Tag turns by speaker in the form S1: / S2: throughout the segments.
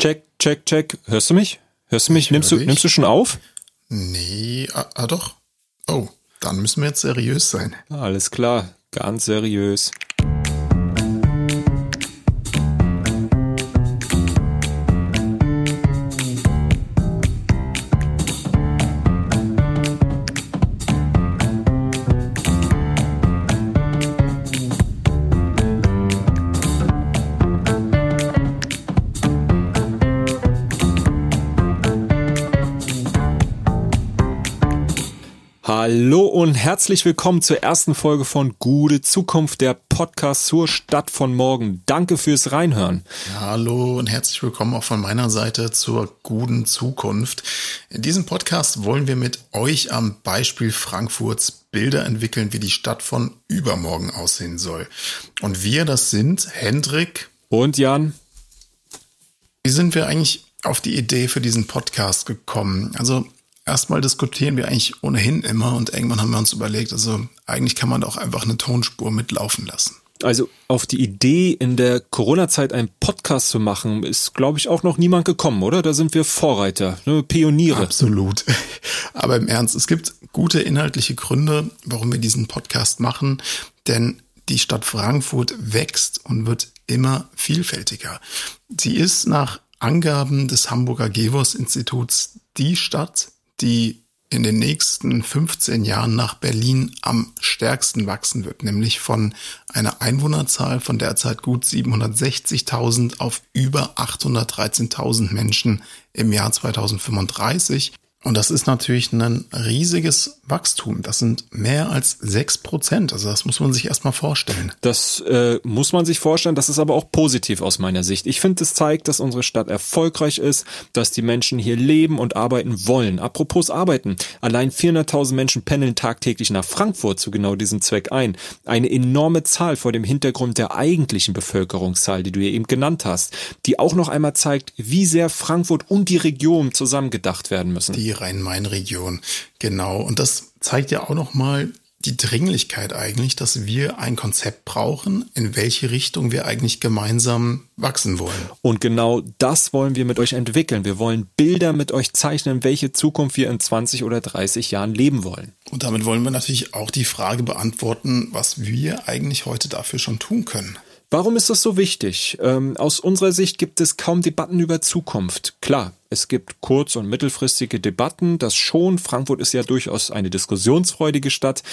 S1: Check, check, check. Hörst du mich? Hörst du mich?
S2: Ich
S1: nimmst du,
S2: dich.
S1: nimmst du schon auf?
S2: Nee, ah, ah doch. Oh, dann müssen wir jetzt seriös sein.
S1: Alles klar, ganz seriös. Und herzlich willkommen zur ersten Folge von Gute Zukunft, der Podcast zur Stadt von morgen. Danke fürs Reinhören.
S2: Hallo und herzlich willkommen auch von meiner Seite zur guten Zukunft. In diesem Podcast wollen wir mit euch am Beispiel Frankfurts Bilder entwickeln, wie die Stadt von übermorgen aussehen soll. Und wir, das sind Hendrik.
S1: Und Jan?
S2: Wie sind wir eigentlich auf die Idee für diesen Podcast gekommen? Also erstmal diskutieren wir eigentlich ohnehin immer und irgendwann haben wir uns überlegt, also eigentlich kann man doch einfach eine Tonspur mitlaufen lassen.
S1: Also auf die Idee, in der Corona-Zeit einen Podcast zu machen, ist, glaube ich, auch noch niemand gekommen, oder? Da sind wir Vorreiter, ne? Pioniere.
S2: Absolut. Aber im Ernst, es gibt gute inhaltliche Gründe, warum wir diesen Podcast machen, denn die Stadt Frankfurt wächst und wird immer vielfältiger. Sie ist nach Angaben des Hamburger Gevos-Instituts die Stadt, die in den nächsten 15 Jahren nach Berlin am stärksten wachsen wird, nämlich von einer Einwohnerzahl von derzeit gut 760.000 auf über 813.000 Menschen im Jahr 2035. Und das ist natürlich ein riesiges Wachstum. Das sind mehr als sechs Prozent. Also das muss man sich erstmal vorstellen.
S1: Das äh, muss man sich vorstellen. Das ist aber auch positiv aus meiner Sicht. Ich finde, es zeigt, dass unsere Stadt erfolgreich ist, dass die Menschen hier leben und arbeiten wollen. Apropos arbeiten. Allein 400.000 Menschen pendeln tagtäglich nach Frankfurt zu genau diesem Zweck ein. Eine enorme Zahl vor dem Hintergrund der eigentlichen Bevölkerungszahl, die du hier eben genannt hast, die auch noch einmal zeigt, wie sehr Frankfurt und die Region zusammengedacht werden müssen.
S2: Die Rhein-Main-Region. Genau. Und das zeigt ja auch nochmal die Dringlichkeit eigentlich, dass wir ein Konzept brauchen, in welche Richtung wir eigentlich gemeinsam wachsen wollen.
S1: Und genau das wollen wir mit euch entwickeln. Wir wollen Bilder mit euch zeichnen, welche Zukunft wir in 20 oder 30 Jahren leben wollen.
S2: Und damit wollen wir natürlich auch die Frage beantworten, was wir eigentlich heute dafür schon tun können.
S1: Warum ist das so wichtig? Ähm, aus unserer Sicht gibt es kaum Debatten über Zukunft. Klar, es gibt kurz- und mittelfristige Debatten, das schon. Frankfurt ist ja durchaus eine diskussionsfreudige Stadt.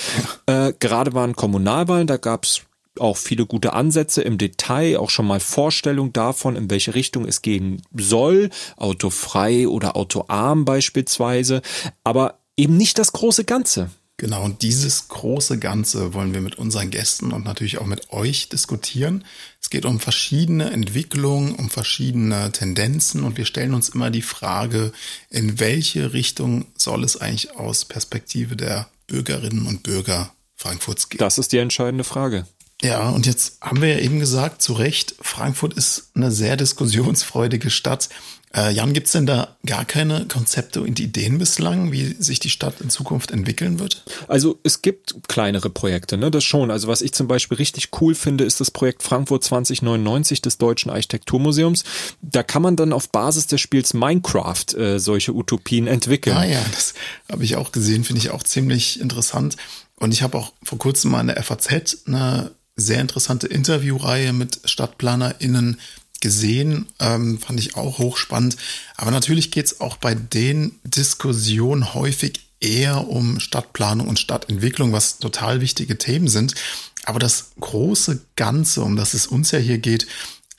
S1: Äh, gerade waren Kommunalwahlen, da gab es auch viele gute Ansätze im Detail, auch schon mal Vorstellung davon, in welche Richtung es gehen soll, autofrei oder autoarm beispielsweise, aber eben nicht das große Ganze.
S2: Genau, und dieses große Ganze wollen wir mit unseren Gästen und natürlich auch mit euch diskutieren. Es geht um verschiedene Entwicklungen, um verschiedene Tendenzen und wir stellen uns immer die Frage, in welche Richtung soll es eigentlich aus Perspektive der Bürgerinnen und Bürger Frankfurts gehen?
S1: Das ist die entscheidende Frage.
S2: Ja, und jetzt haben wir ja eben gesagt, zu Recht, Frankfurt ist eine sehr diskussionsfreudige Stadt. Äh, Jan, gibt's denn da gar keine Konzepte und Ideen bislang, wie sich die Stadt in Zukunft entwickeln wird?
S1: Also es gibt kleinere Projekte, ne, das schon. Also was ich zum Beispiel richtig cool finde, ist das Projekt Frankfurt 2099 des Deutschen Architekturmuseums. Da kann man dann auf Basis des Spiels Minecraft äh, solche Utopien entwickeln.
S2: Ah ja, das habe ich auch gesehen, finde ich auch ziemlich interessant. Und ich habe auch vor kurzem mal in der FAZ eine sehr interessante Interviewreihe mit StadtplanerInnen gesehen, ähm, fand ich auch hochspannend. Aber natürlich geht es auch bei den Diskussionen häufig eher um Stadtplanung und Stadtentwicklung, was total wichtige Themen sind. Aber das große Ganze, um das es uns ja hier geht,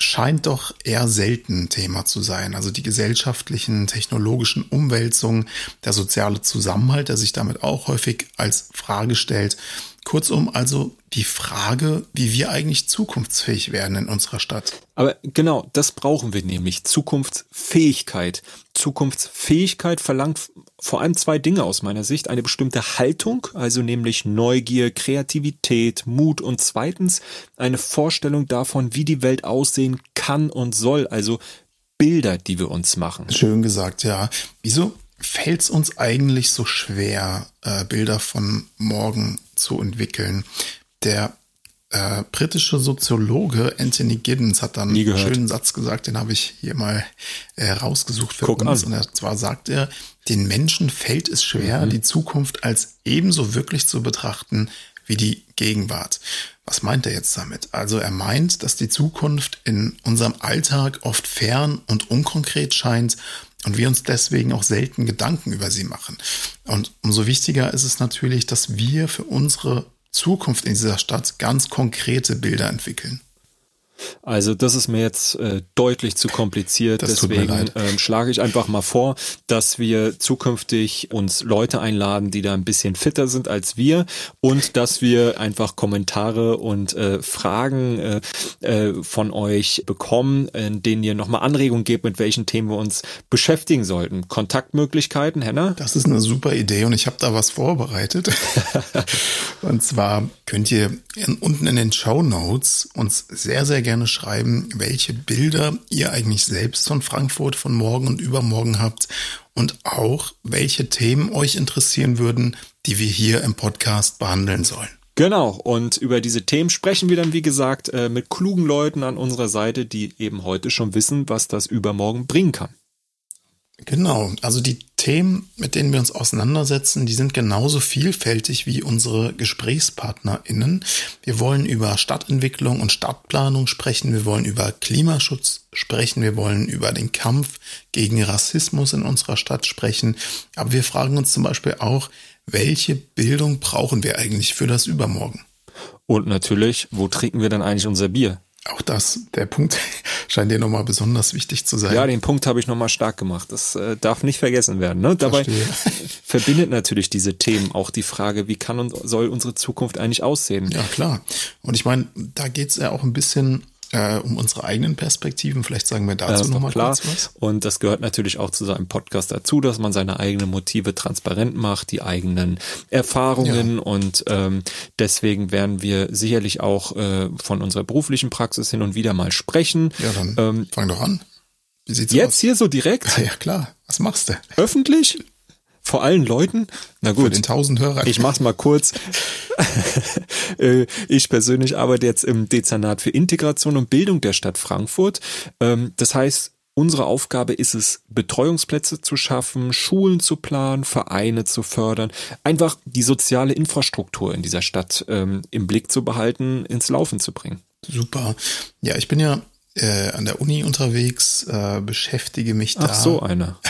S2: scheint doch eher selten Thema zu sein. Also die gesellschaftlichen, technologischen Umwälzungen, der soziale Zusammenhalt, der sich damit auch häufig als Frage stellt. Kurzum also die Frage, wie wir eigentlich zukunftsfähig werden in unserer Stadt.
S1: Aber genau, das brauchen wir nämlich. Zukunftsfähigkeit. Zukunftsfähigkeit verlangt vor allem zwei Dinge aus meiner Sicht. Eine bestimmte Haltung, also nämlich Neugier, Kreativität, Mut und zweitens eine Vorstellung davon, wie die Welt aussehen kann und soll. Also Bilder, die wir uns machen.
S2: Schön gesagt, ja. Wieso fällt es uns eigentlich so schwer, äh, Bilder von morgen zu entwickeln? Der äh, britische Soziologe Anthony Giddens hat dann einen schönen Satz gesagt, den habe ich hier mal äh, rausgesucht für Guck uns. An. Und zwar sagt er, den Menschen fällt es schwer, mhm. die Zukunft als ebenso wirklich zu betrachten wie die Gegenwart. Was meint er jetzt damit? Also er meint, dass die Zukunft in unserem Alltag oft fern und unkonkret scheint und wir uns deswegen auch selten Gedanken über sie machen. Und umso wichtiger ist es natürlich, dass wir für unsere Zukunft in dieser Stadt ganz konkrete Bilder entwickeln.
S1: Also das ist mir jetzt äh, deutlich zu kompliziert. Das Deswegen ähm, schlage ich einfach mal vor, dass wir zukünftig uns Leute einladen, die da ein bisschen fitter sind als wir und dass wir einfach Kommentare und äh, Fragen äh, äh, von euch bekommen, in denen ihr nochmal Anregungen gebt, mit welchen Themen wir uns beschäftigen sollten. Kontaktmöglichkeiten, Henna?
S2: Das ist eine super Idee und ich habe da was vorbereitet. und zwar könnt ihr in, unten in den Show Notes uns sehr, sehr gerne schreiben, welche Bilder ihr eigentlich selbst von Frankfurt von morgen und übermorgen habt und auch welche Themen euch interessieren würden, die wir hier im Podcast behandeln sollen.
S1: Genau, und über diese Themen sprechen wir dann, wie gesagt, äh, mit klugen Leuten an unserer Seite, die eben heute schon wissen, was das übermorgen bringen kann.
S2: Genau, also die Themen, mit denen wir uns auseinandersetzen, die sind genauso vielfältig wie unsere GesprächspartnerInnen. Wir wollen über Stadtentwicklung und Stadtplanung sprechen, wir wollen über Klimaschutz sprechen, wir wollen über den Kampf gegen Rassismus in unserer Stadt sprechen, aber wir fragen uns zum Beispiel auch, welche Bildung brauchen wir eigentlich für das Übermorgen?
S1: Und natürlich, wo trinken wir dann eigentlich unser Bier?
S2: Auch das, der Punkt scheint dir nochmal besonders wichtig zu sein.
S1: Ja, den Punkt habe ich nochmal stark gemacht. Das äh, darf nicht vergessen werden. Ne? Dabei verbindet natürlich diese Themen auch die Frage, wie kann und soll unsere Zukunft eigentlich aussehen?
S2: Ja, klar. Und ich meine, da geht's ja auch ein bisschen äh, um unsere eigenen Perspektiven. Vielleicht sagen wir dazu ja, nochmal kurz was.
S1: Und das gehört natürlich auch zu seinem Podcast dazu, dass man seine eigenen Motive transparent macht, die eigenen Erfahrungen ja. und ähm, deswegen werden wir sicherlich auch äh, von unserer beruflichen Praxis hin und wieder mal sprechen.
S2: Ja, dann ähm, fang doch an.
S1: Wie sieht's Jetzt aus? hier so direkt?
S2: Ja, ja, klar. Was machst du?
S1: Öffentlich? Vor allen Leuten.
S2: Na gut. Für den tausend Hörer.
S1: Ich mach's mal kurz. Äh, ich persönlich arbeite jetzt im Dezernat für Integration und Bildung der Stadt Frankfurt. Ähm, das heißt, Unsere Aufgabe ist es, Betreuungsplätze zu schaffen, Schulen zu planen, Vereine zu fördern, einfach die soziale Infrastruktur in dieser Stadt ähm, im Blick zu behalten, ins Laufen zu bringen.
S2: Super. Ja, ich bin ja äh, an der Uni unterwegs, äh, beschäftige mich da.
S1: Ach so, einer.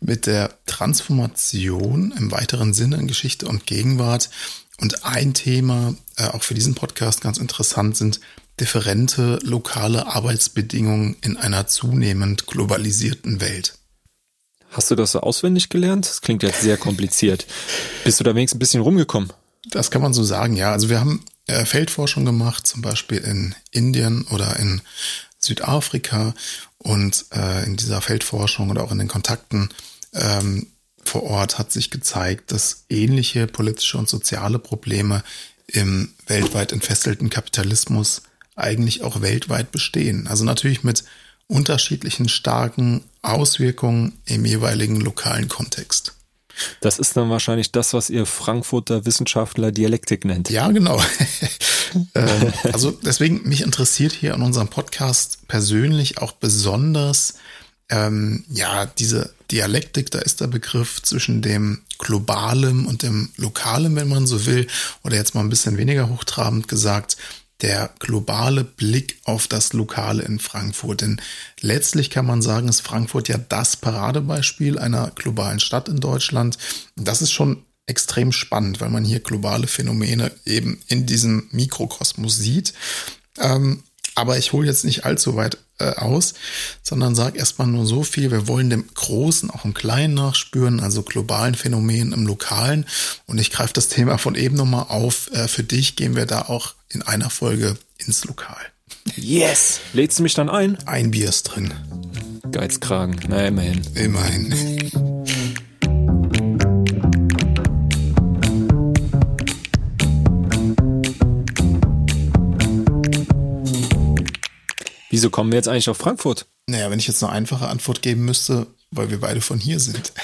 S2: mit der Transformation im weiteren Sinne in Geschichte und Gegenwart. Und ein Thema, äh, auch für diesen Podcast ganz interessant, sind differente lokale Arbeitsbedingungen in einer zunehmend globalisierten Welt.
S1: Hast du das so auswendig gelernt? Das klingt jetzt sehr kompliziert. Bist du da wenigstens ein bisschen rumgekommen?
S2: Das kann man so sagen, ja. Also wir haben äh, Feldforschung gemacht, zum Beispiel in Indien oder in Südafrika und äh, in dieser Feldforschung oder auch in den Kontakten ähm, vor Ort hat sich gezeigt, dass ähnliche politische und soziale Probleme im weltweit entfesselten Kapitalismus eigentlich auch weltweit bestehen. Also natürlich mit unterschiedlichen starken Auswirkungen im jeweiligen lokalen Kontext.
S1: Das ist dann wahrscheinlich das, was ihr Frankfurter Wissenschaftler Dialektik nennt.
S2: Ja, genau. Ähm, also deswegen, mich interessiert hier an unserem Podcast persönlich auch besonders, ähm, ja, diese Dialektik, da ist der Begriff zwischen dem Globalem und dem Lokalem, wenn man so will, oder jetzt mal ein bisschen weniger hochtrabend gesagt, der globale Blick auf das Lokale in Frankfurt. Denn letztlich kann man sagen, ist Frankfurt ja das Paradebeispiel einer globalen Stadt in Deutschland. Das ist schon extrem spannend, weil man hier globale Phänomene eben in diesem Mikrokosmos sieht. Ähm, aber ich hole jetzt nicht allzu weit äh, aus, sondern sage erstmal nur so viel. Wir wollen dem Großen auch im Kleinen nachspüren, also globalen Phänomenen im Lokalen. Und ich greife das Thema von eben nochmal auf. Äh, für dich gehen wir da auch in einer Folge ins Lokal.
S1: Yes! Lädst du mich dann ein?
S2: Ein Bier ist drin.
S1: Geizkragen. Na, immerhin.
S2: Immerhin.
S1: Wieso kommen wir jetzt eigentlich auf Frankfurt?
S2: Naja, wenn ich jetzt eine einfache Antwort geben müsste, weil wir beide von hier sind.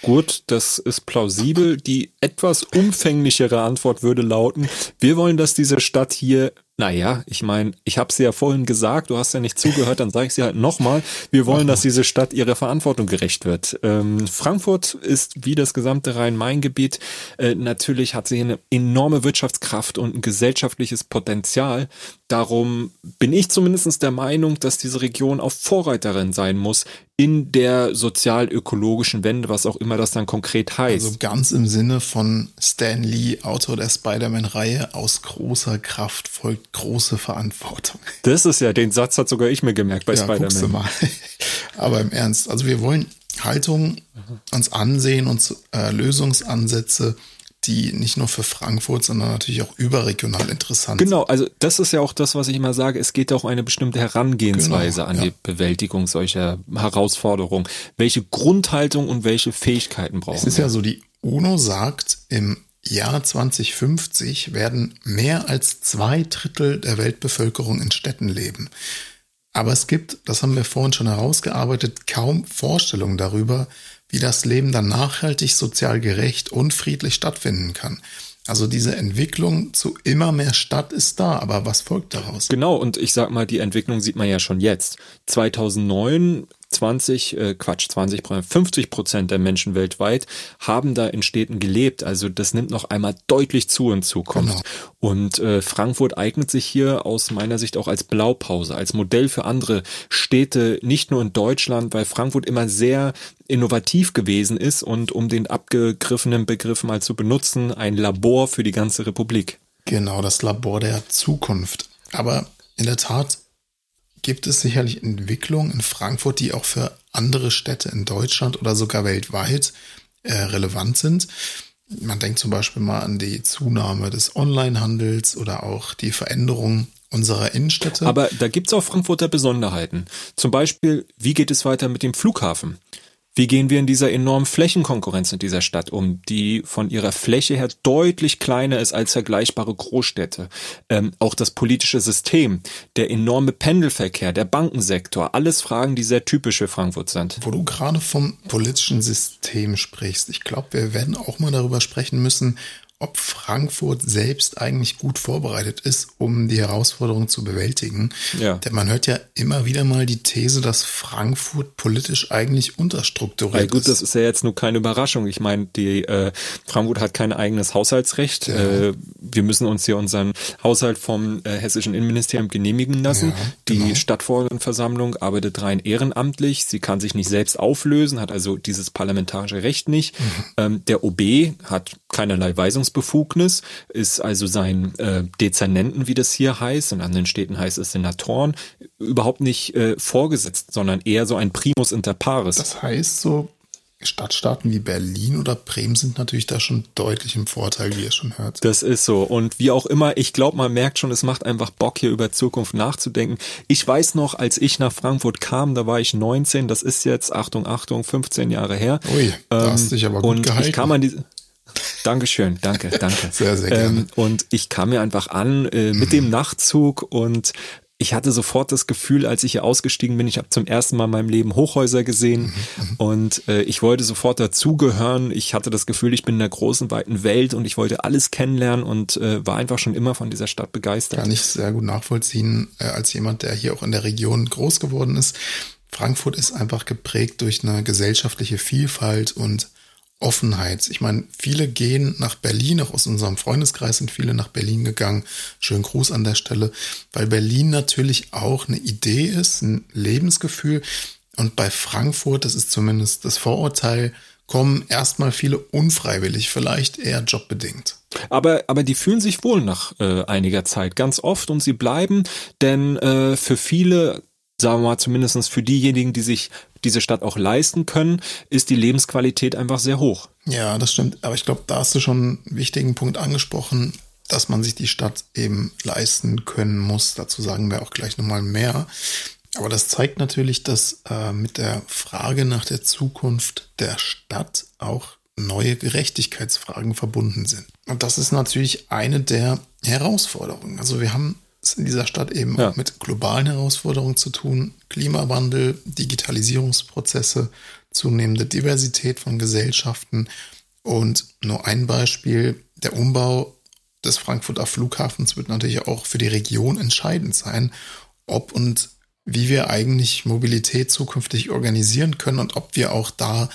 S1: Gut, das ist plausibel. Die etwas umfänglichere Antwort würde lauten, wir wollen, dass diese Stadt hier Naja, ich meine, ich habe es ja vorhin gesagt, du hast ja nicht zugehört, dann sage ich sie halt nochmal. Wir wollen, dass diese Stadt ihrer Verantwortung gerecht wird. Ähm, Frankfurt ist wie das gesamte Rhein-Main-Gebiet, äh, natürlich hat sie eine enorme Wirtschaftskraft und ein gesellschaftliches Potenzial. Darum bin ich zumindest der Meinung, dass diese Region auch Vorreiterin sein muss in der sozial-ökologischen Wende, was auch immer das dann konkret heißt.
S2: Also ganz im Sinne von Stan Lee, Autor der Spider-Man-Reihe, aus großer Kraft folgt große Verantwortung.
S1: Das ist ja, den Satz hat sogar ich mir gemerkt bei ja, Spider-Man.
S2: mal. Aber im Ernst, also wir wollen Haltung uns ansehen und äh, Lösungsansätze die nicht nur für Frankfurt, sondern natürlich auch überregional interessant
S1: Genau, also das ist ja auch das, was ich immer sage. Es geht auch um eine bestimmte Herangehensweise genau, an ja. die Bewältigung solcher Herausforderungen. Welche Grundhaltung und welche Fähigkeiten brauchen wir?
S2: Es ist wir? ja so, die UNO sagt, im Jahr 2050 werden mehr als zwei Drittel der Weltbevölkerung in Städten leben. Aber es gibt, das haben wir vorhin schon herausgearbeitet, kaum Vorstellungen darüber, wie das Leben dann nachhaltig, sozial gerecht und friedlich stattfinden kann. Also diese Entwicklung zu immer mehr Stadt ist da, aber was folgt daraus?
S1: Genau, und ich sag mal, die Entwicklung sieht man ja schon jetzt. 2009 20, äh, Quatsch, 20, 50 Prozent der Menschen weltweit haben da in Städten gelebt. Also das nimmt noch einmal deutlich zu in Zukunft. Genau. Und äh, Frankfurt eignet sich hier aus meiner Sicht auch als Blaupause, als Modell für andere Städte, nicht nur in Deutschland, weil Frankfurt immer sehr innovativ gewesen ist und um den abgegriffenen Begriff mal zu benutzen, ein Labor für die ganze Republik.
S2: Genau, das Labor der Zukunft. Aber in der Tat gibt es sicherlich Entwicklungen in Frankfurt, die auch für andere Städte in Deutschland oder sogar weltweit äh, relevant sind. Man denkt zum Beispiel mal an die Zunahme des Onlinehandels oder auch die Veränderung unserer Innenstädte.
S1: Aber da gibt es auch Frankfurter Besonderheiten. Zum Beispiel, wie geht es weiter mit dem Flughafen? Wie gehen wir in dieser enormen Flächenkonkurrenz in dieser Stadt um, die von ihrer Fläche her deutlich kleiner ist als vergleichbare Großstädte? Ähm, auch das politische System, der enorme Pendelverkehr, der Bankensektor, alles Fragen, die sehr typisch für Frankfurt sind.
S2: Wo du gerade vom politischen System sprichst, ich glaube, wir werden auch mal darüber sprechen müssen, ob Frankfurt selbst eigentlich gut vorbereitet ist, um die Herausforderungen zu bewältigen. Ja. Denn man hört ja immer wieder mal die These, dass Frankfurt politisch eigentlich unterstrukturiert
S1: ja, gut, ist. das ist ja jetzt nur keine Überraschung. Ich meine, die äh, Frankfurt hat kein eigenes Haushaltsrecht. Ja. Äh, wir müssen uns hier unseren Haushalt vom äh, hessischen Innenministerium genehmigen lassen. Ja, genau. Die Stadtversammlung arbeitet rein ehrenamtlich. Sie kann sich nicht selbst auflösen, hat also dieses parlamentarische Recht nicht. Mhm. Ähm, der OB hat keinerlei Weisungs Verwaltungsbefugnis, ist also sein äh, Dezernenten, wie das hier heißt, in anderen Städten heißt es Senatoren, überhaupt nicht äh, vorgesetzt, sondern eher so ein Primus inter pares.
S2: Das heißt so, Stadtstaaten wie Berlin oder Bremen sind natürlich da schon deutlich im Vorteil, wie ihr schon hört.
S1: Das ist so. Und wie auch immer, ich glaube, man merkt schon, es macht einfach Bock, hier über Zukunft nachzudenken. Ich weiß noch, als ich nach Frankfurt kam, da war ich 19, das ist jetzt, Achtung, Achtung, 15 Jahre her.
S2: Ui, da hast du dich aber gut
S1: und
S2: gehalten.
S1: Ich kam an diese, Dankeschön, danke, danke.
S2: Sehr, sehr gerne. Ähm,
S1: und ich kam mir einfach an äh, mit dem Nachtzug und ich hatte sofort das Gefühl, als ich hier ausgestiegen bin, ich habe zum ersten Mal in meinem Leben Hochhäuser gesehen mhm. mhm. und äh, ich wollte sofort dazugehören. Ich hatte das Gefühl, ich bin in der großen, weiten Welt und ich wollte alles kennenlernen und äh, war einfach schon immer von dieser Stadt begeistert.
S2: Kann ich sehr gut nachvollziehen, äh, als jemand, der hier auch in der Region groß geworden ist. Frankfurt ist einfach geprägt durch eine gesellschaftliche Vielfalt und Offenheit. Ich meine, viele gehen nach Berlin, auch aus unserem Freundeskreis sind viele nach Berlin gegangen. Schönen Gruß an der Stelle, weil Berlin natürlich auch eine Idee ist, ein Lebensgefühl. Und bei Frankfurt, das ist zumindest das Vorurteil, kommen erstmal viele unfreiwillig, vielleicht eher jobbedingt.
S1: Aber, aber die fühlen sich wohl nach äh, einiger Zeit ganz oft und sie bleiben, denn äh, für viele sagen wir mal zumindest für diejenigen, die sich diese Stadt auch leisten können, ist die Lebensqualität einfach sehr hoch.
S2: Ja, das stimmt. Aber ich glaube, da hast du schon einen wichtigen Punkt angesprochen, dass man sich die Stadt eben leisten können muss. Dazu sagen wir auch gleich nochmal mehr. Aber das zeigt natürlich, dass äh, mit der Frage nach der Zukunft der Stadt auch neue Gerechtigkeitsfragen verbunden sind. Und das ist natürlich eine der Herausforderungen. Also wir haben es in dieser Stadt eben ja. auch mit globalen Herausforderungen zu tun. Klimawandel, Digitalisierungsprozesse, zunehmende Diversität von Gesellschaften. Und nur ein Beispiel, der Umbau des Frankfurter Flughafens wird natürlich auch für die Region entscheidend sein, ob und wie wir eigentlich Mobilität zukünftig organisieren können und ob wir auch da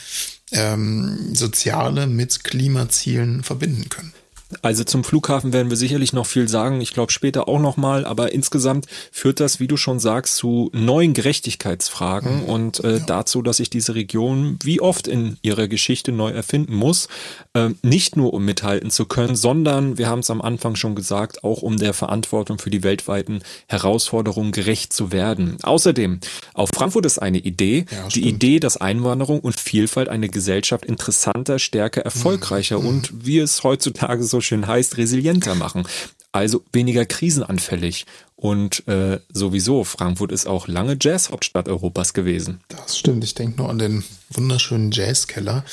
S2: ähm, soziale mit Klimazielen verbinden können.
S1: Also zum Flughafen werden wir sicherlich noch viel sagen. Ich glaube später auch noch mal. Aber insgesamt führt das, wie du schon sagst, zu neuen Gerechtigkeitsfragen mhm. und äh, ja. dazu, dass sich diese Region wie oft in ihrer Geschichte neu erfinden muss. Äh, nicht nur um mithalten zu können, sondern, wir haben es am Anfang schon gesagt, auch um der Verantwortung für die weltweiten Herausforderungen gerecht zu werden. Außerdem, auf Frankfurt ist eine Idee, ja, die Idee, dass Einwanderung und Vielfalt eine Gesellschaft interessanter, stärker, erfolgreicher mhm. und wie es heutzutage so schön heißt, resilienter machen. Also weniger krisenanfällig. Und äh, sowieso, Frankfurt ist auch lange Jazz-Hauptstadt Europas gewesen.
S2: Das stimmt. Ich denke nur an den wunderschönen Jazzkeller.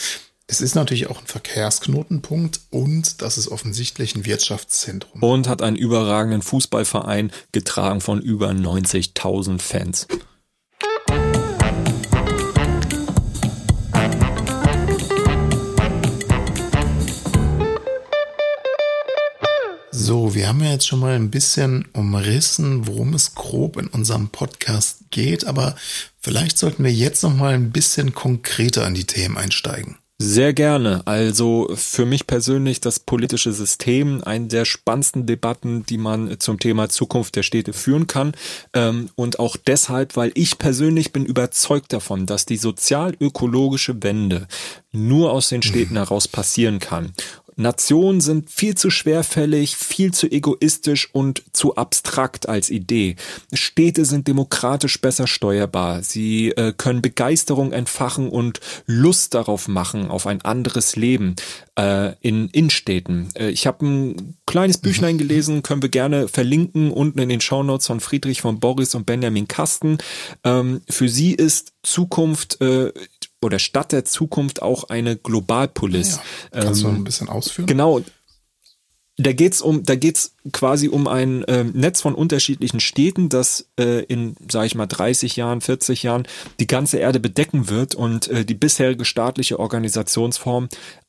S2: Es ist natürlich auch ein Verkehrsknotenpunkt und das ist offensichtlich ein Wirtschaftszentrum.
S1: Und hat einen überragenden Fußballverein, getragen von über 90.000 Fans.
S2: Haben ja jetzt schon mal ein bisschen umrissen, worum es grob in unserem Podcast geht, aber vielleicht sollten wir jetzt noch mal ein bisschen konkreter an die Themen einsteigen.
S1: Sehr gerne. Also für mich persönlich das politische System, eine der spannendsten Debatten, die man zum Thema Zukunft der Städte führen kann. Ähm, und auch deshalb, weil ich persönlich bin überzeugt davon, dass die sozial-ökologische Wende nur aus den Städten mhm. heraus passieren kann. Nationen sind viel zu schwerfällig, viel zu egoistisch und zu abstrakt als Idee. Städte sind demokratisch besser steuerbar. Sie äh, können Begeisterung entfachen und Lust darauf machen, auf ein anderes Leben äh, in Innenstädten. Äh, ich habe ein kleines mhm. Büchlein gelesen, können wir gerne verlinken, unten in den Shownotes von Friedrich von Boris und Benjamin Kasten. Ähm, für sie ist Zukunft äh, oder Stadt der Zukunft auch eine Globalpolis.
S2: Ja, kannst ähm, du ein bisschen ausführen?
S1: Genau. Da geht's um, da geht's quasi um ein äh, Netz von unterschiedlichen Städten, das äh, in, sage ich mal, 30 Jahren, 40 Jahren die ganze Erde bedecken wird und äh, die bisherige staatliche Organisationsform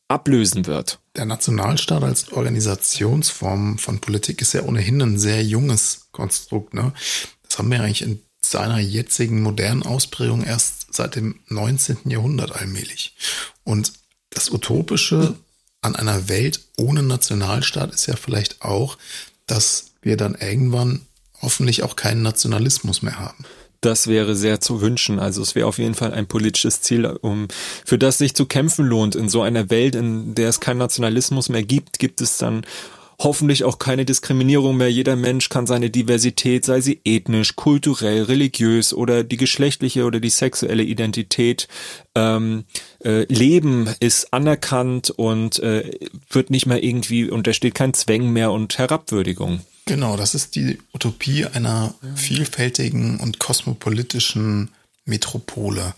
S1: ablösen wird.
S2: Der Nationalstaat als Organisationsform von Politik ist ja ohnehin ein sehr junges Konstrukt. Ne? Das haben wir eigentlich in seiner jetzigen modernen Ausprägung erst seit dem 19. Jahrhundert allmählich. Und das Utopische an einer Welt ohne Nationalstaat ist ja vielleicht auch, dass wir dann irgendwann hoffentlich auch keinen Nationalismus mehr haben.
S1: Das wäre sehr zu wünschen. Also es wäre auf jeden Fall ein politisches Ziel, um für das sich zu kämpfen lohnt. In so einer Welt, in der es keinen Nationalismus mehr gibt, gibt es dann hoffentlich auch keine Diskriminierung mehr. Jeder Mensch kann seine Diversität, sei sie ethnisch, kulturell, religiös oder die geschlechtliche oder die sexuelle Identität ähm, äh, leben, ist anerkannt und äh, wird nicht mehr irgendwie, und da steht kein Zwängen mehr und Herabwürdigung.
S2: Genau, das ist die Utopie einer vielfältigen und kosmopolitischen Metropole.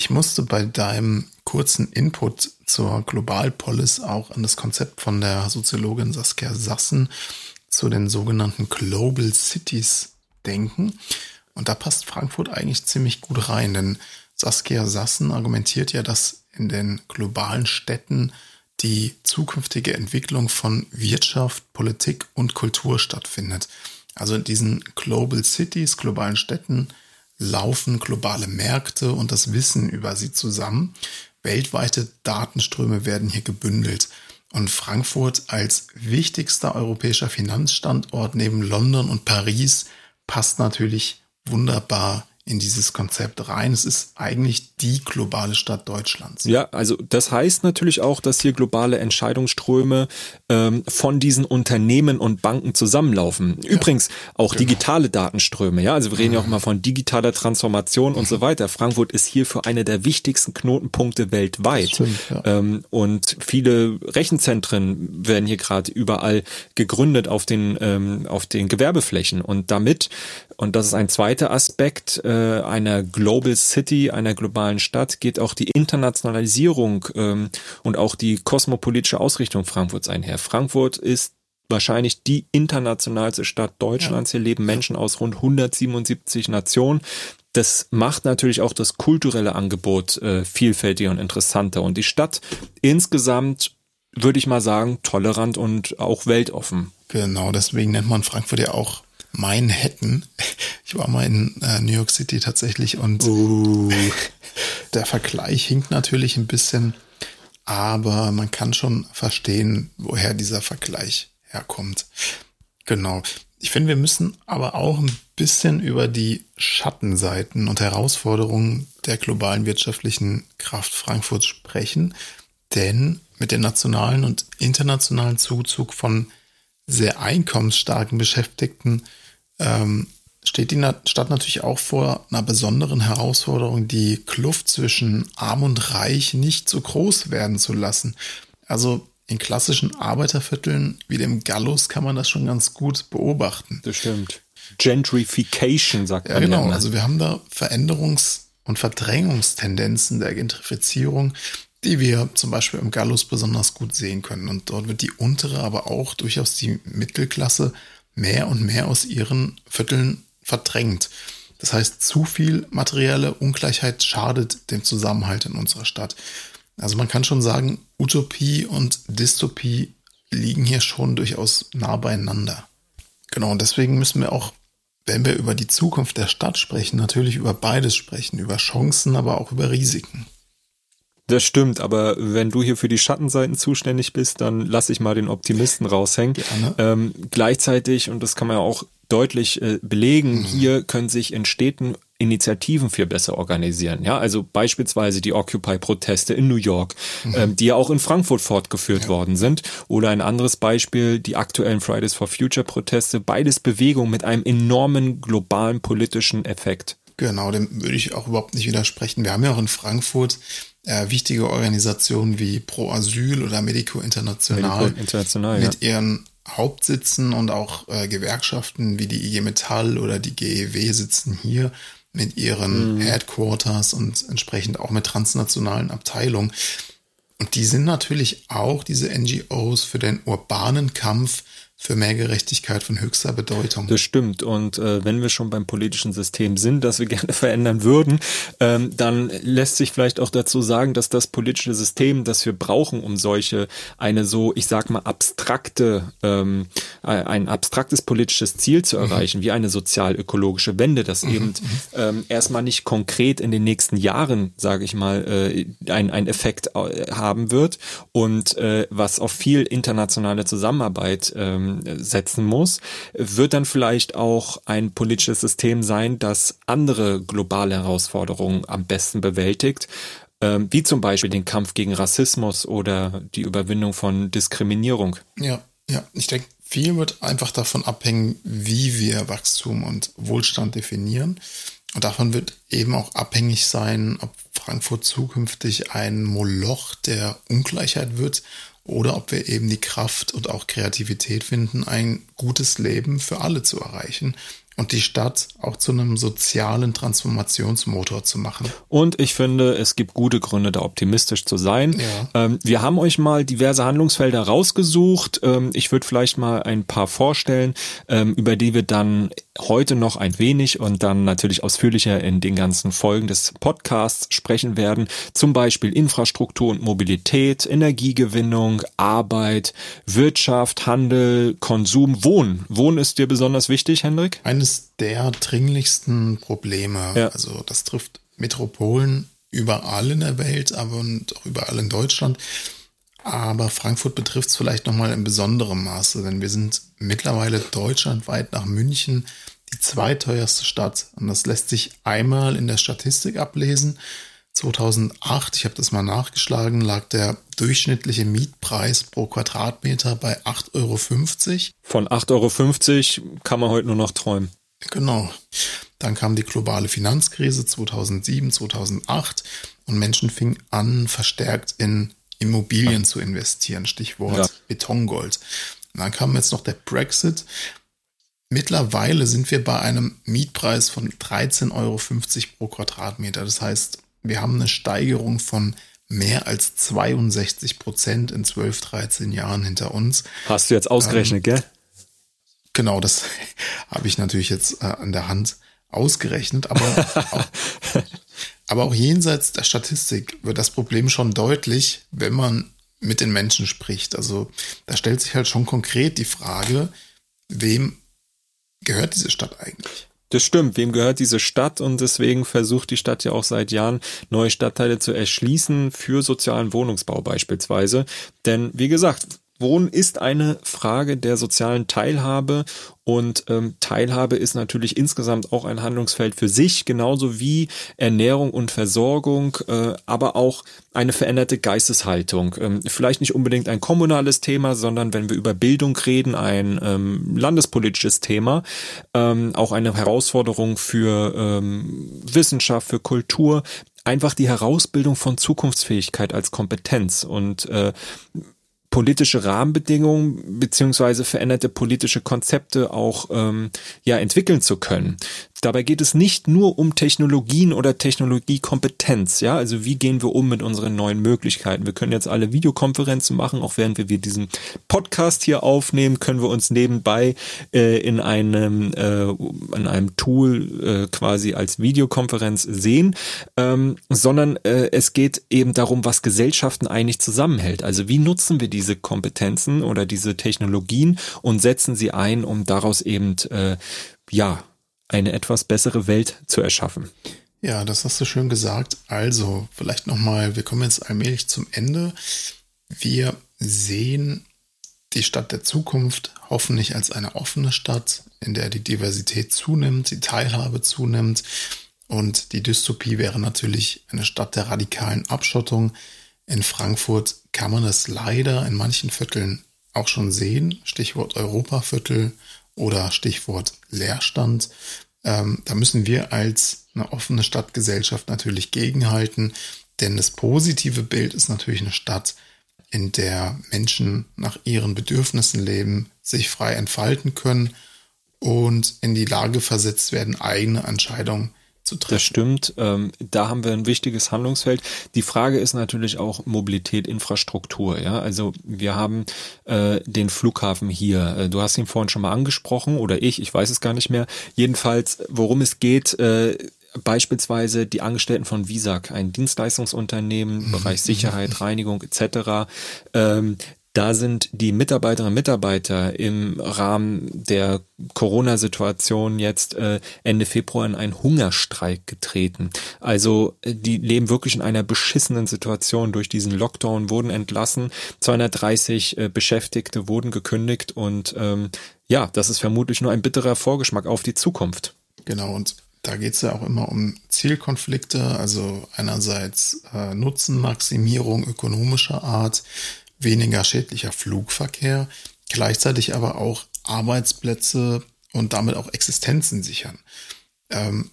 S2: Ich musste bei deinem kurzen Input zur Globalpolis auch an das Konzept von der Soziologin Saskia Sassen zu den sogenannten Global Cities denken. Und da passt Frankfurt eigentlich ziemlich gut rein, denn Saskia Sassen argumentiert ja, dass in den globalen Städten die zukünftige Entwicklung von Wirtschaft, Politik und Kultur stattfindet. Also in diesen Global Cities, globalen Städten, laufen globale Märkte und das Wissen über sie zusammen. Weltweite Datenströme werden hier gebündelt. Und Frankfurt als wichtigster europäischer Finanzstandort neben London und Paris passt natürlich wunderbar in dieses Konzept rein. Es ist eigentlich die globale Stadt Deutschlands.
S1: Ja, also das heißt natürlich auch, dass hier globale Entscheidungsströme ähm, von diesen Unternehmen und Banken zusammenlaufen. Übrigens auch genau. digitale Datenströme. Ja, also wir reden ja auch mhm. mal von digitaler Transformation und so mhm. weiter. Frankfurt ist hier für eine der wichtigsten Knotenpunkte weltweit. Stimmt, ja. ähm, und viele Rechenzentren werden hier gerade überall gegründet auf den ähm, auf den Gewerbeflächen und damit und das ist ein zweiter Aspekt äh, einer Global City, einer globalen Stadt, geht auch die Internationalisierung ähm, und auch die kosmopolitische Ausrichtung Frankfurts einher. Frankfurt ist wahrscheinlich die internationalste Stadt Deutschlands. Hier leben Menschen aus rund 177 Nationen. Das macht natürlich auch das kulturelle Angebot äh, vielfältiger und interessanter. Und die Stadt insgesamt, würde ich mal sagen, tolerant und auch weltoffen.
S2: Genau, deswegen nennt man Frankfurt ja auch Manhattan. Ich war mal in äh, New York City tatsächlich und uh. der Vergleich hinkt natürlich ein bisschen, aber man kann schon verstehen, woher dieser Vergleich herkommt. Genau. Ich finde, wir müssen aber auch ein bisschen über die Schattenseiten und Herausforderungen der globalen wirtschaftlichen Kraft Frankfurts sprechen, denn mit dem nationalen und internationalen Zuzug von sehr einkommensstarken Beschäftigten ähm, steht die Stadt natürlich auch vor einer besonderen Herausforderung, die Kluft zwischen Arm und Reich nicht so groß werden zu lassen. Also in klassischen Arbeitervierteln wie dem Gallus kann man das schon ganz gut beobachten.
S1: Das stimmt. Gentrification sagt
S2: man. Ja, genau. Ja, ne? Also wir haben da Veränderungs- und Verdrängungstendenzen der Gentrifizierung, die wir zum Beispiel im Gallus besonders gut sehen können. Und dort wird die untere, aber auch durchaus die Mittelklasse mehr und mehr aus ihren Vierteln verdrängt. Das heißt, zu viel materielle Ungleichheit schadet dem Zusammenhalt in unserer Stadt. Also man kann schon sagen, Utopie und Dystopie liegen hier schon durchaus nah beieinander. Genau, und deswegen müssen wir auch, wenn wir über die Zukunft der Stadt sprechen, natürlich über beides sprechen, über Chancen, aber auch über Risiken.
S1: Das stimmt, aber wenn du hier für die Schattenseiten zuständig bist, dann lass ich mal den Optimisten raushängen. Ähm, gleichzeitig, und das kann man ja auch deutlich äh, belegen, mhm. hier können sich in Städten Initiativen viel besser organisieren. Ja, also beispielsweise die Occupy-Proteste in New York, mhm. ähm, die ja auch in Frankfurt fortgeführt ja. worden sind. Oder ein anderes Beispiel, die aktuellen Fridays for Future-Proteste. Beides Bewegungen mit einem enormen globalen politischen Effekt.
S2: Genau, dem würde ich auch überhaupt nicht widersprechen. Wir haben ja auch in Frankfurt äh, wichtige Organisationen wie Pro Asyl oder Medico International,
S1: Medico International
S2: mit ja. ihren Hauptsitzen und auch äh, Gewerkschaften wie die IG Metall oder die GEW sitzen hier mit ihren mhm. Headquarters und entsprechend auch mit transnationalen Abteilungen. Und die sind natürlich auch diese NGOs für den urbanen Kampf für mehr Gerechtigkeit von höchster Bedeutung.
S1: Das stimmt. Und äh, wenn wir schon beim politischen System sind, das wir gerne verändern würden, ähm, dann lässt sich vielleicht auch dazu sagen, dass das politische System, das wir brauchen, um solche eine so, ich sag mal, abstrakte, ähm, ein abstraktes politisches Ziel zu mhm. erreichen, mhm. wie eine sozial-ökologische Wende, das mhm. eben mhm. ähm, erstmal nicht konkret in den nächsten Jahren, sage ich mal, äh, ein, ein Effekt äh, haben wird und äh, was auf viel internationale Zusammenarbeit ähm, setzen muss, wird dann vielleicht auch ein politisches System sein, das andere globale Herausforderungen am besten bewältigt, ähm, wie zum Beispiel den Kampf gegen Rassismus oder die Überwindung von Diskriminierung.
S2: Ja, ja, ich denke, viel wird einfach davon abhängen, wie wir Wachstum und Wohlstand definieren. Und davon wird eben auch abhängig sein, ob Frankfurt zukünftig ein Moloch der Ungleichheit wird oder ob wir eben die Kraft und auch Kreativität finden, ein gutes Leben für alle zu erreichen und die Stadt auch zu einem sozialen Transformationsmotor zu machen.
S1: Und ich finde, es gibt gute Gründe, da optimistisch zu sein. Ja. Ähm, wir haben euch mal diverse Handlungsfelder rausgesucht. Ähm, ich würde vielleicht mal ein paar vorstellen, ähm, über die wir dann heute noch ein wenig und dann natürlich ausführlicher in den ganzen Folgen des Podcasts sprechen werden. Zum Beispiel Infrastruktur und Mobilität, Energiegewinnung, Arbeit, Wirtschaft, Handel, Konsum, Wohnen. Wohnen ist dir besonders wichtig, Hendrik?
S2: Eines der dringlichsten Probleme. Ja. Also das trifft Metropolen überall in der Welt, aber und auch überall in Deutschland. Aber Frankfurt betrifft es vielleicht nochmal in besonderem Maße, denn wir sind mittlerweile deutschlandweit nach München die zweiteuerste Stadt. Und das lässt sich einmal in der Statistik ablesen. 2008, ich habe das mal nachgeschlagen, lag der durchschnittliche Mietpreis pro Quadratmeter bei 8,50 Euro.
S1: Von 8,50 Euro kann man heute nur noch träumen.
S2: Genau. Dann kam die globale Finanzkrise 2007, 2008 und Menschen fingen an, verstärkt in Immobilien zu investieren, Stichwort ja. Betongold. Und dann kam jetzt noch der Brexit. Mittlerweile sind wir bei einem Mietpreis von 13,50 Euro pro Quadratmeter. Das heißt, wir haben eine Steigerung von mehr als 62 Prozent in 12, 13 Jahren hinter uns.
S1: Hast du jetzt ausgerechnet, ähm, gell?
S2: Genau, das habe ich natürlich jetzt äh, an der Hand ausgerechnet, aber auch, Aber auch jenseits der Statistik wird das Problem schon deutlich, wenn man mit den Menschen spricht. Also da stellt sich halt schon konkret die Frage, wem gehört diese Stadt eigentlich?
S1: Das stimmt, wem gehört diese Stadt und deswegen versucht die Stadt ja auch seit Jahren neue Stadtteile zu erschließen für sozialen Wohnungsbau beispielsweise. Denn wie gesagt, Wohnen ist eine Frage der sozialen Teilhabe und ähm, Teilhabe ist natürlich insgesamt auch ein Handlungsfeld für sich, genauso wie Ernährung und Versorgung, äh, aber auch eine veränderte Geisteshaltung. Ähm, vielleicht nicht unbedingt ein kommunales Thema, sondern wenn wir über Bildung reden, ein ähm, landespolitisches Thema, ähm, auch eine Herausforderung für ähm, Wissenschaft, für Kultur, einfach die Herausbildung von Zukunftsfähigkeit als Kompetenz und äh, politische Rahmenbedingungen beziehungsweise veränderte politische Konzepte auch ähm, ja entwickeln zu können. Dabei geht es nicht nur um Technologien oder Technologiekompetenz, ja, also wie gehen wir um mit unseren neuen Möglichkeiten. Wir können jetzt alle Videokonferenzen machen, auch während wir, diesen Podcast hier aufnehmen, können wir uns nebenbei äh, in einem äh, in einem Tool äh, quasi als Videokonferenz sehen, ähm, sondern äh, es geht eben darum, was Gesellschaften eigentlich zusammenhält. Also wie nutzen wir diese Kompetenzen oder diese Technologien und setzen sie ein, um daraus eben äh, ja eine etwas bessere Welt zu erschaffen.
S2: Ja, das hast du schön gesagt. Also, vielleicht nochmal, wir kommen jetzt allmählich zum Ende. Wir sehen die Stadt der Zukunft hoffentlich als eine offene Stadt, in der die Diversität zunimmt, die Teilhabe zunimmt. Und die Dystopie wäre natürlich eine Stadt der radikalen Abschottung. In Frankfurt kann man es leider in manchen Vierteln auch schon sehen. Stichwort Europaviertel oder Stichwort Leerstand. Ähm, da müssen wir als eine offene Stadtgesellschaft natürlich gegenhalten, denn das positive Bild ist natürlich eine Stadt, in der Menschen nach ihren Bedürfnissen leben, sich frei entfalten können und in die Lage versetzt werden, eigene Entscheidungen zu treffen.
S1: Das stimmt. Ähm, da haben wir ein wichtiges Handlungsfeld. Die Frage ist natürlich auch Mobilität, Infrastruktur. Ja, also wir haben äh, den Flughafen hier. Äh, du hast ihn vorhin schon mal angesprochen oder ich, ich weiß es gar nicht mehr. Jedenfalls, worum es geht. Äh, beispielsweise die Angestellten von Visag, ein Dienstleistungsunternehmen, mhm. Bereich Sicherheit, Reinigung etc., ähm, da sind die Mitarbeiterinnen und Mitarbeiter im Rahmen der Corona-Situation jetzt äh, Ende Februar in einen Hungerstreik getreten. Also äh, die leben wirklich in einer beschissenen Situation durch diesen Lockdown, wurden entlassen, 230 äh, Beschäftigte wurden gekündigt und ähm, ja, das ist vermutlich nur ein bitterer Vorgeschmack auf die Zukunft.
S2: Genau, und da geht es ja auch immer um Zielkonflikte, also einerseits äh, Nutzenmaximierung ökonomischer Art, weniger schädlicher Flugverkehr, gleichzeitig aber auch Arbeitsplätze und damit auch Existenzen sichern. Ähm,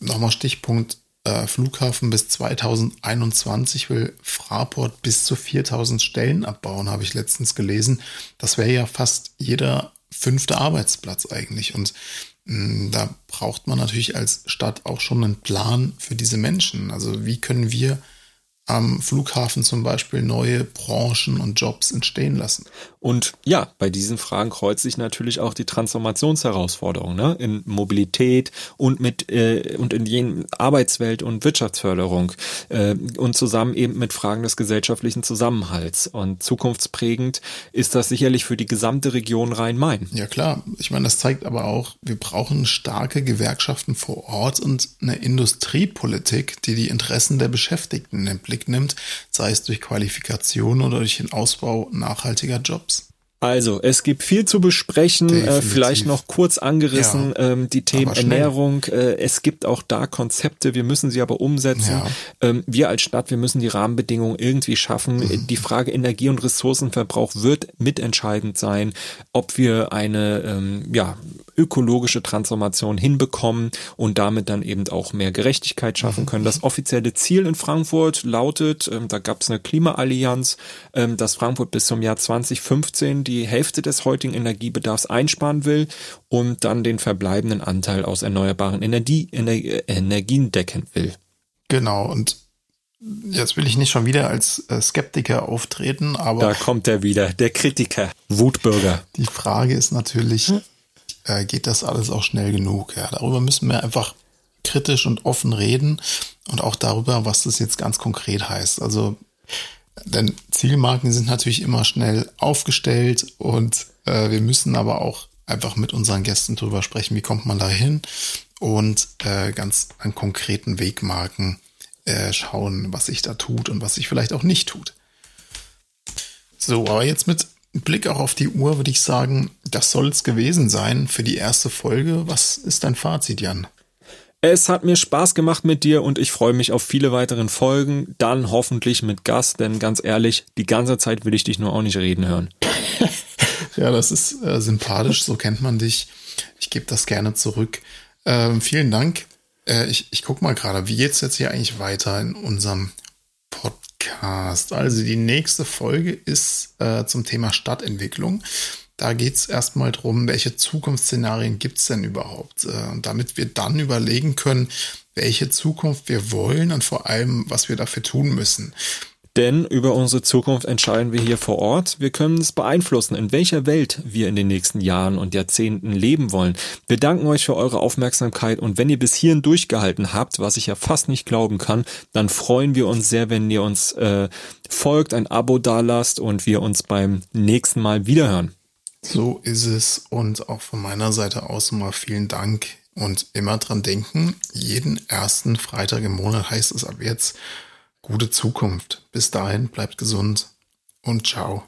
S2: Nochmal Stichpunkt äh, Flughafen bis 2021 will Fraport bis zu 4000 Stellen abbauen, habe ich letztens gelesen. Das wäre ja fast jeder fünfte Arbeitsplatz eigentlich. Und mm, da braucht man natürlich als Stadt auch schon einen Plan für diese Menschen. Also wie können wir am Flughafen zum Beispiel neue Branchen und Jobs entstehen lassen.
S1: Und ja, bei diesen Fragen kreuzt sich natürlich auch die Transformationsherausforderung ne? in Mobilität und mit äh, und in jenen Arbeitswelt und Wirtschaftsförderung äh, und zusammen eben mit Fragen des gesellschaftlichen Zusammenhalts. Und zukunftsprägend ist das sicherlich für die gesamte Region Rhein-Main.
S2: Ja klar, ich meine, das zeigt aber auch, wir brauchen starke Gewerkschaften vor Ort und eine Industriepolitik, die die Interessen der Beschäftigten im Blick Blick nimmt, sei es durch Qualifikation oder durch den Ausbau nachhaltiger Jobs.
S1: Also, es gibt viel zu besprechen, äh, vielleicht noch kurz angerissen, ja, ähm, die Themen Ernährung. Äh, es gibt auch da Konzepte, wir müssen sie aber umsetzen. Ja. Ähm, wir als Stadt, wir müssen die Rahmenbedingungen irgendwie schaffen. Mhm. Die Frage Energie- und Ressourcenverbrauch wird mitentscheidend sein, ob wir eine ähm, ja, ökologische Transformation hinbekommen und damit dann eben auch mehr Gerechtigkeit schaffen mhm. können. Das offizielle Ziel in Frankfurt lautet, ähm, da gab es eine Klimaallianz, ähm, dass Frankfurt bis zum Jahr 2015 die Hälfte des heutigen Energiebedarfs einsparen will und dann den verbleibenden Anteil aus erneuerbaren Energie, Energie, Energien decken will.
S2: Genau, und Jetzt will ich nicht schon wieder als äh, Skeptiker auftreten, aber.
S1: Da kommt er wieder, der Kritiker, Wutbürger.
S2: Die Frage ist natürlich, äh, geht das alles auch schnell genug? Ja, darüber müssen wir einfach kritisch und offen reden und auch darüber, was das jetzt ganz konkret heißt. Also Denn Zielmarken sind natürlich immer schnell aufgestellt und äh, wir müssen aber auch einfach mit unseren Gästen drüber sprechen, wie kommt man da hin und äh, ganz an konkreten Wegmarken äh, schauen, was sich da tut und was sich vielleicht auch nicht tut. So, aber jetzt mit Blick auch auf die Uhr würde ich sagen, das soll es gewesen sein für die erste Folge. Was ist dein Fazit, Jan?
S1: Es hat mir Spaß gemacht mit dir und ich freue mich auf viele weiteren Folgen, dann hoffentlich mit Gast, denn ganz ehrlich, die ganze Zeit will ich dich nur auch nicht reden hören.
S2: ja, das ist äh, sympathisch, so kennt man dich. Ich gebe das gerne zurück. Ähm, vielen Dank. Äh, ich ich gucke mal gerade, wie geht's jetzt hier eigentlich weiter in unserem Podcast? Also die nächste Folge ist äh, zum Thema Stadtentwicklung. Da geht es erstmal darum, welche Zukunftsszenarien gibt es denn überhaupt, äh, damit wir dann überlegen können, welche Zukunft wir wollen und vor allem, was wir dafür tun müssen.
S1: Denn über unsere Zukunft entscheiden wir hier vor Ort. Wir können es beeinflussen, in welcher Welt wir in den nächsten Jahren und Jahrzehnten leben wollen. Wir danken euch für eure Aufmerksamkeit und wenn ihr bis hierhin durchgehalten habt, was ich ja fast nicht glauben kann, dann freuen wir uns sehr, wenn ihr uns äh, folgt, ein Abo dalasst und wir uns beim nächsten Mal wiederhören.
S2: So ist es und auch von meiner Seite aus mal vielen Dank und immer dran denken, jeden ersten Freitag im Monat heißt es ab jetzt gute Zukunft. Bis dahin bleibt gesund und ciao.